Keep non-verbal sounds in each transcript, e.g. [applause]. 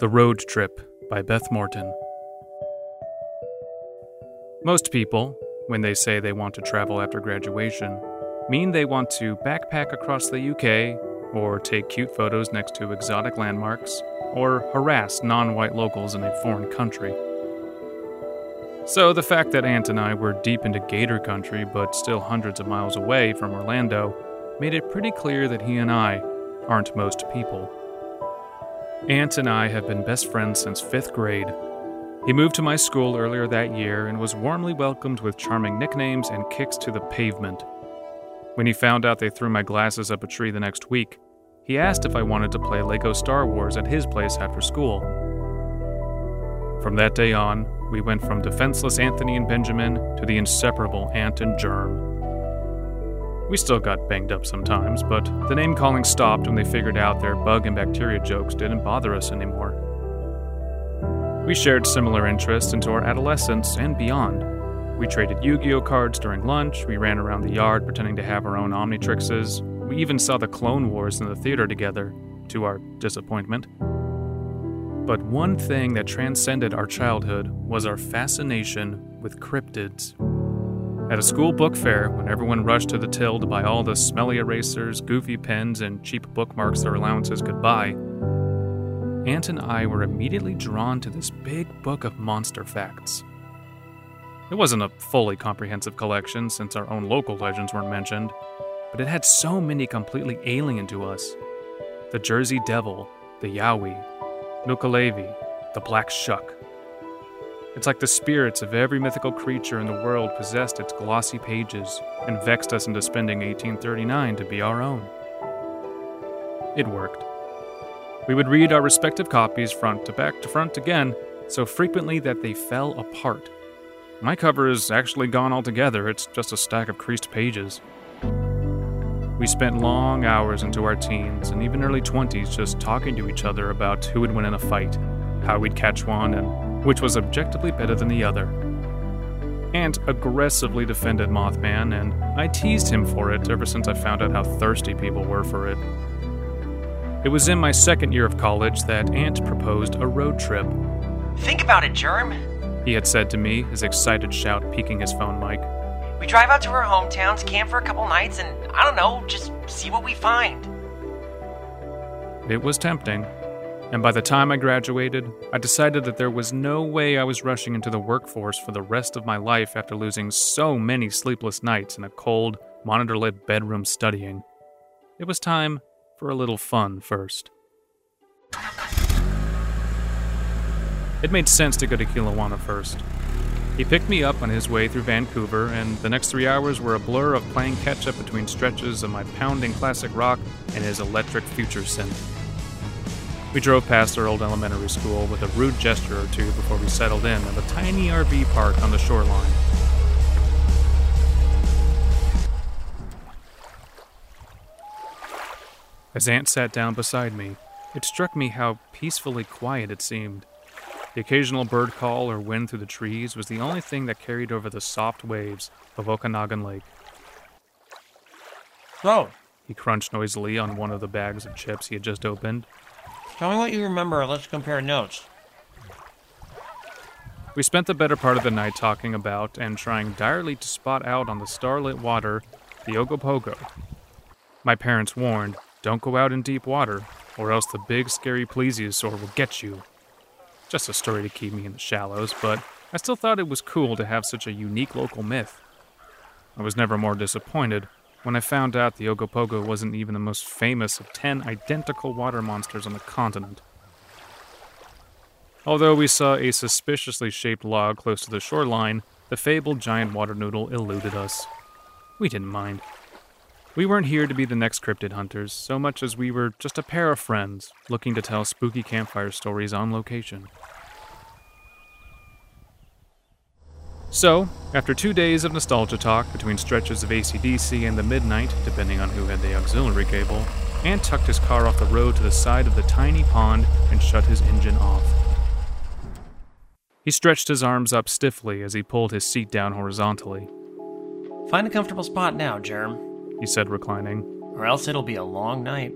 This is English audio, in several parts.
The Road Trip by Beth Morton. Most people, when they say they want to travel after graduation, mean they want to backpack across the UK, or take cute photos next to exotic landmarks, or harass non white locals in a foreign country. So, the fact that Ant and I were deep into Gator country but still hundreds of miles away from Orlando made it pretty clear that he and I aren't most people. Ant and I have been best friends since fifth grade. He moved to my school earlier that year and was warmly welcomed with charming nicknames and kicks to the pavement. When he found out they threw my glasses up a tree the next week, he asked if I wanted to play Lego Star Wars at his place after school. From that day on, we went from defenseless Anthony and Benjamin to the inseparable Ant and Germ. We still got banged up sometimes, but the name calling stopped when they figured out their bug and bacteria jokes didn't bother us anymore. We shared similar interests into our adolescence and beyond. We traded Yu Gi Oh cards during lunch, we ran around the yard pretending to have our own Omnitrixes, we even saw the Clone Wars in the theater together, to our disappointment. But one thing that transcended our childhood was our fascination with cryptids. At a school book fair, when everyone rushed to the till to buy all the smelly erasers, goofy pens, and cheap bookmarks their allowances could buy, Ant and I were immediately drawn to this big book of monster facts. It wasn't a fully comprehensive collection since our own local legends weren't mentioned, but it had so many completely alien to us. The Jersey Devil, the Yowie, Nuckelavee, the Black Shuck, it's like the spirits of every mythical creature in the world possessed its glossy pages and vexed us into spending 1839 to be our own. It worked. We would read our respective copies front to back to front again, so frequently that they fell apart. My cover is actually gone altogether, it's just a stack of creased pages. We spent long hours into our teens and even early 20s just talking to each other about who would win in a fight, how we'd catch one, and which was objectively better than the other. Ant aggressively defended Mothman, and I teased him for it ever since I found out how thirsty people were for it. It was in my second year of college that Ant proposed a road trip. Think about it, Germ. He had said to me, his excited shout peaking his phone mic. We drive out to our hometowns, camp for a couple nights, and I don't know, just see what we find. It was tempting. And by the time I graduated, I decided that there was no way I was rushing into the workforce for the rest of my life after losing so many sleepless nights in a cold, monitor lit bedroom studying. It was time for a little fun first. It made sense to go to Kelowna first. He picked me up on his way through Vancouver, and the next three hours were a blur of playing catch up between stretches of my pounding classic rock and his electric future synth. We drove past our old elementary school with a rude gesture or two before we settled in at a tiny RV park on the shoreline. As Ant sat down beside me, it struck me how peacefully quiet it seemed. The occasional bird call or wind through the trees was the only thing that carried over the soft waves of Okanagan Lake. So, He crunched noisily on one of the bags of chips he had just opened. Tell me what you remember. Let's compare notes. We spent the better part of the night talking about and trying direly to spot out on the starlit water the Ogopogo. My parents warned, don't go out in deep water, or else the big scary plesiosaur will get you. Just a story to keep me in the shallows, but I still thought it was cool to have such a unique local myth. I was never more disappointed when I found out the Ogopogo wasn't even the most famous of ten identical water monsters on the continent. Although we saw a suspiciously shaped log close to the shoreline, the fabled giant water noodle eluded us. We didn't mind. We weren't here to be the next cryptid hunters, so much as we were just a pair of friends looking to tell spooky campfire stories on location. So, after two days of nostalgia talk between stretches of ACDC and the midnight, depending on who had the auxiliary cable, Ant tucked his car off the road to the side of the tiny pond and shut his engine off. He stretched his arms up stiffly as he pulled his seat down horizontally. Find a comfortable spot now, Germ, He said, reclining. or else it'll be a long night.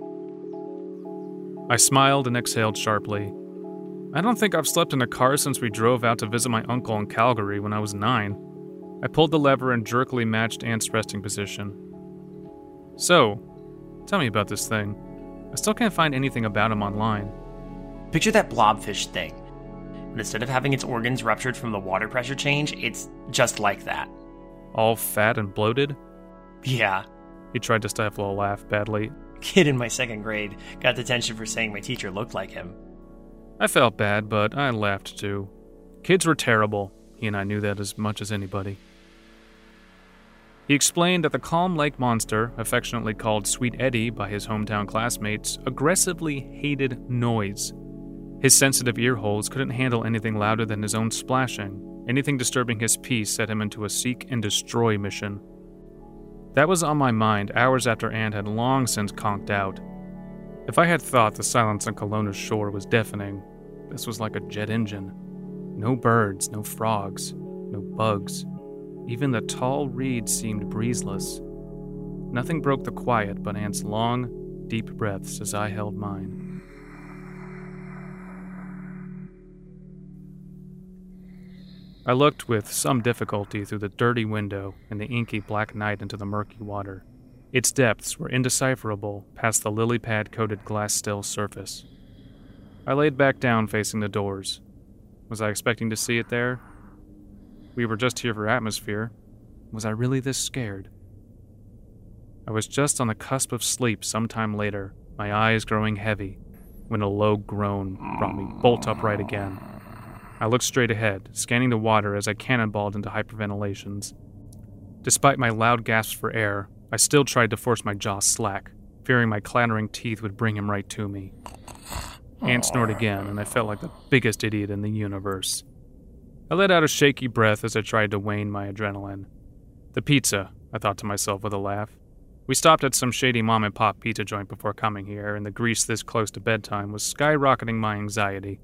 I smiled and exhaled sharply. I don't think I've slept in a car since we drove out to visit my uncle in Calgary when I was nine. I pulled the lever and jerkily matched Ant's resting position. So, tell me about this thing. I still can't find anything about him online. Picture that blobfish thing. But instead of having its organs ruptured from the water pressure change, it's just like that. All fat and bloated? Yeah. He tried to stifle a laugh badly. Kid in my second grade got detention for saying my teacher looked like him. I felt bad, but I laughed too. Kids were terrible. He and I knew that as much as anybody. He explained that the Calm Lake monster, affectionately called Sweet Eddie by his hometown classmates, aggressively hated noise. His sensitive ear holes couldn't handle anything louder than his own splashing. Anything disturbing his peace set him into a seek and destroy mission. That was on my mind hours after Ant had long since conked out. If I had thought the silence on Kelowna's shore was deafening, this was like a jet engine. No birds, no frogs, no bugs. Even the tall reeds seemed breezeless. Nothing broke the quiet but Ant's long, deep breaths as I held mine. I looked with some difficulty through the dirty window in the inky black night into the murky water. Its depths were indecipherable past the lily pad coated glass still surface. I laid back down facing the doors. Was I expecting to see it there? We were just here for atmosphere. Was I really this scared? I was just on the cusp of sleep some time later, my eyes growing heavy, when a low groan brought me bolt upright again. I looked straight ahead, scanning the water as I cannonballed into hyperventilations. Despite my loud gasps for air, I still tried to force my jaw slack, fearing my clattering teeth would bring him right to me. Ant snored again, and I felt like the biggest idiot in the universe. I let out a shaky breath as I tried to wane my adrenaline. The pizza, I thought to myself with a laugh. We stopped at some shady mom and pop pizza joint before coming here, and the grease this close to bedtime was skyrocketing my anxiety.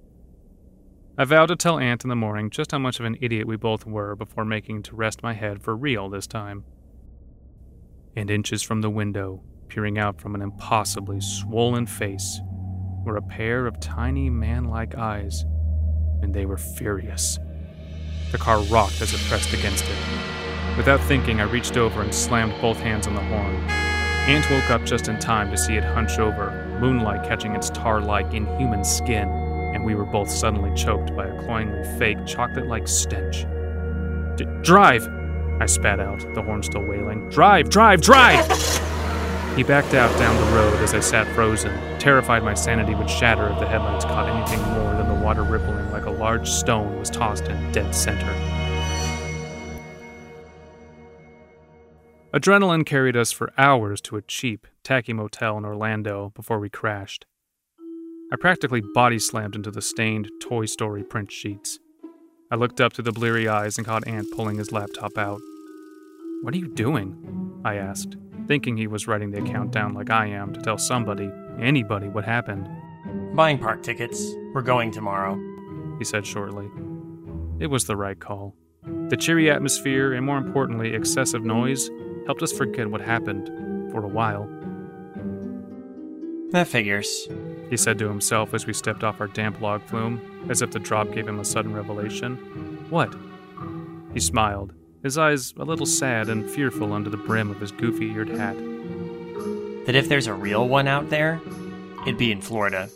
I vowed to tell Ant in the morning just how much of an idiot we both were before making to rest my head for real this time and inches from the window, peering out from an impossibly swollen face, were a pair of tiny man like eyes, and they were furious. The car rocked as it pressed against it. Without thinking, I reached over and slammed both hands on the horn. Ant woke up just in time to see it hunch over, moonlight catching its tar like inhuman skin, and we were both suddenly choked by a cloyingly fake, chocolate like stench. D- drive! I spat out, the horn still wailing. Drive, drive, drive! [laughs] He backed out down the road as I sat frozen, terrified my sanity would shatter if the headlights caught anything more than the water rippling like a large stone was tossed in dead center. Adrenaline carried us for hours to a cheap, tacky motel in Orlando before we crashed. I practically body slammed into the stained Toy Story print sheets. I looked up through the bleary eyes and caught Ant pulling his laptop out. What are you doing? I asked, thinking he was writing the account down like I am to tell somebody, anybody, what happened. Buying park tickets. We're going tomorrow. He said shortly. It was the right call. The cheery atmosphere, and more importantly, excessive noise, helped us forget what happened for a while. That figures. He said to himself as we stepped off our damp log flume, as if the drop gave him a sudden revelation. What? He smiled, his eyes a little sad and fearful under the brim of his goofy eared hat. That if there's a real one out there, it'd be in Florida.